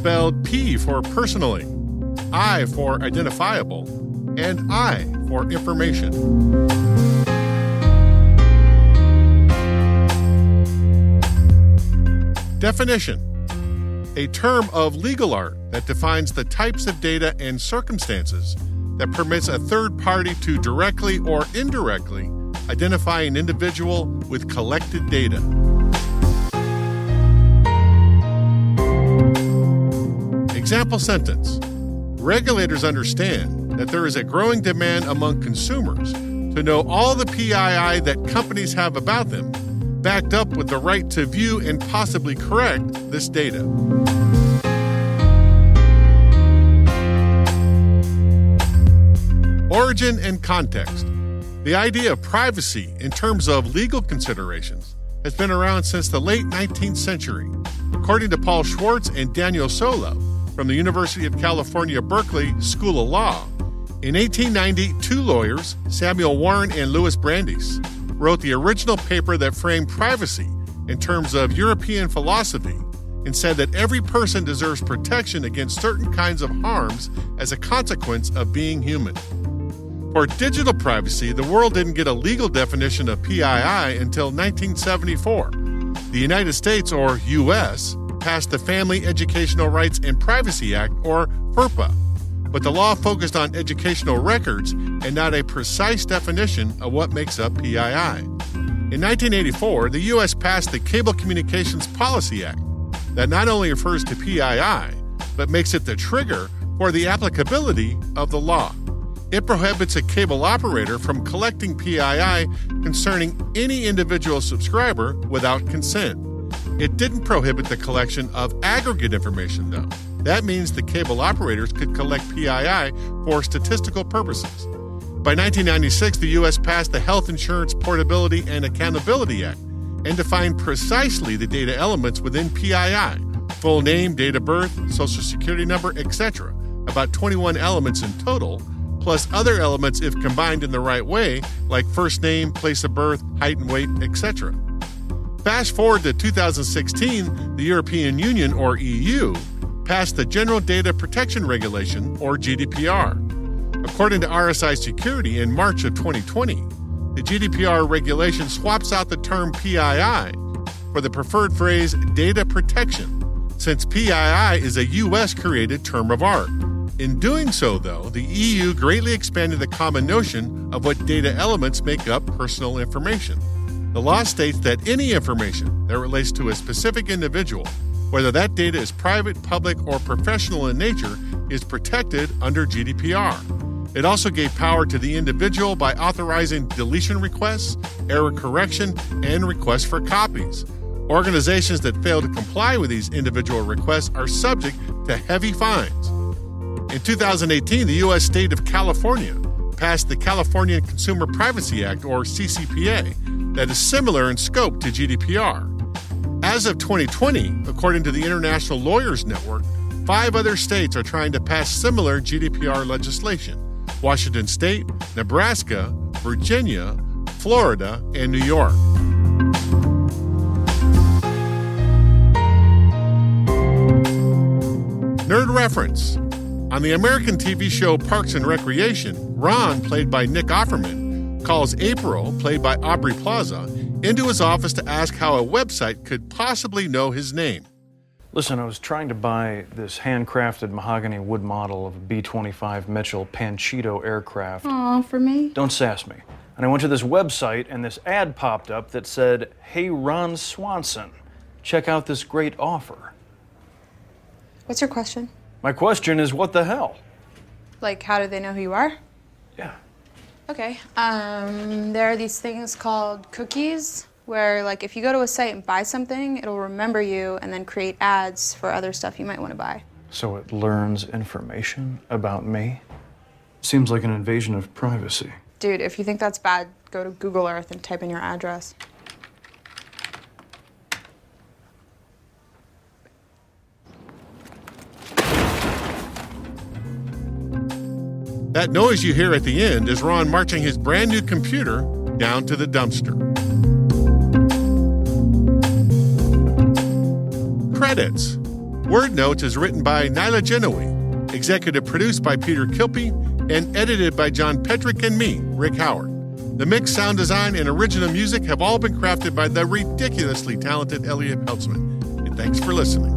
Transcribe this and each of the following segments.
Spelled P for personally, I for identifiable, and I for information. Definition A term of legal art that defines the types of data and circumstances that permits a third party to directly or indirectly identify an individual with collected data. Example sentence Regulators understand that there is a growing demand among consumers to know all the PII that companies have about them, backed up with the right to view and possibly correct this data. Origin and context. The idea of privacy in terms of legal considerations has been around since the late 19th century. According to Paul Schwartz and Daniel Solove from the University of California, Berkeley School of Law, in 1890, two lawyers, Samuel Warren and Louis Brandeis, wrote the original paper that framed privacy in terms of European philosophy and said that every person deserves protection against certain kinds of harms as a consequence of being human. For digital privacy, the world didn't get a legal definition of PII until 1974. The United States, or US, passed the Family Educational Rights and Privacy Act, or FERPA, but the law focused on educational records and not a precise definition of what makes up PII. In 1984, the U.S. passed the Cable Communications Policy Act that not only refers to PII, but makes it the trigger for the applicability of the law. It prohibits a cable operator from collecting PII concerning any individual subscriber without consent. It didn't prohibit the collection of aggregate information, though. That means the cable operators could collect PII for statistical purposes. By 1996, the U.S. passed the Health Insurance Portability and Accountability Act and defined precisely the data elements within PII full name, date of birth, social security number, etc. About 21 elements in total plus other elements if combined in the right way, like first name, place of birth, height and weight, etc. Fast forward to 2016, the European Union, or EU, passed the General Data Protection Regulation, or GDPR. According to RSI Security in March of 2020, the GDPR regulation swaps out the term PII for the preferred phrase data protection, since PII is a US created term of art. In doing so, though, the EU greatly expanded the common notion of what data elements make up personal information. The law states that any information that relates to a specific individual, whether that data is private, public, or professional in nature, is protected under GDPR. It also gave power to the individual by authorizing deletion requests, error correction, and requests for copies. Organizations that fail to comply with these individual requests are subject to heavy fines. In 2018, the U.S. state of California passed the California Consumer Privacy Act, or CCPA, that is similar in scope to GDPR. As of 2020, according to the International Lawyers Network, five other states are trying to pass similar GDPR legislation Washington State, Nebraska, Virginia, Florida, and New York. Nerd reference. On the American TV show Parks and Recreation, Ron, played by Nick Offerman, calls April, played by Aubrey Plaza, into his office to ask how a website could possibly know his name. Listen, I was trying to buy this handcrafted mahogany wood model of a B 25 Mitchell Panchito aircraft. Aw, for me? Don't sass me. And I went to this website, and this ad popped up that said, Hey, Ron Swanson, check out this great offer. What's your question? My question is, what the hell? Like, how do they know who you are? Yeah. Okay. Um, there are these things called cookies where like if you go to a site and buy something, it'll remember you and then create ads for other stuff you might want to buy. So it learns information about me? Seems like an invasion of privacy. Dude, if you think that's bad, go to Google Earth and type in your address. That noise you hear at the end is Ron marching his brand new computer down to the dumpster. Credits Word Notes is written by Nyla Genoe, executive produced by Peter Kilpe, and edited by John Petrick and me, Rick Howard. The mix, sound design, and original music have all been crafted by the ridiculously talented Elliot Peltzman. And thanks for listening.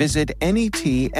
visit netskope.com.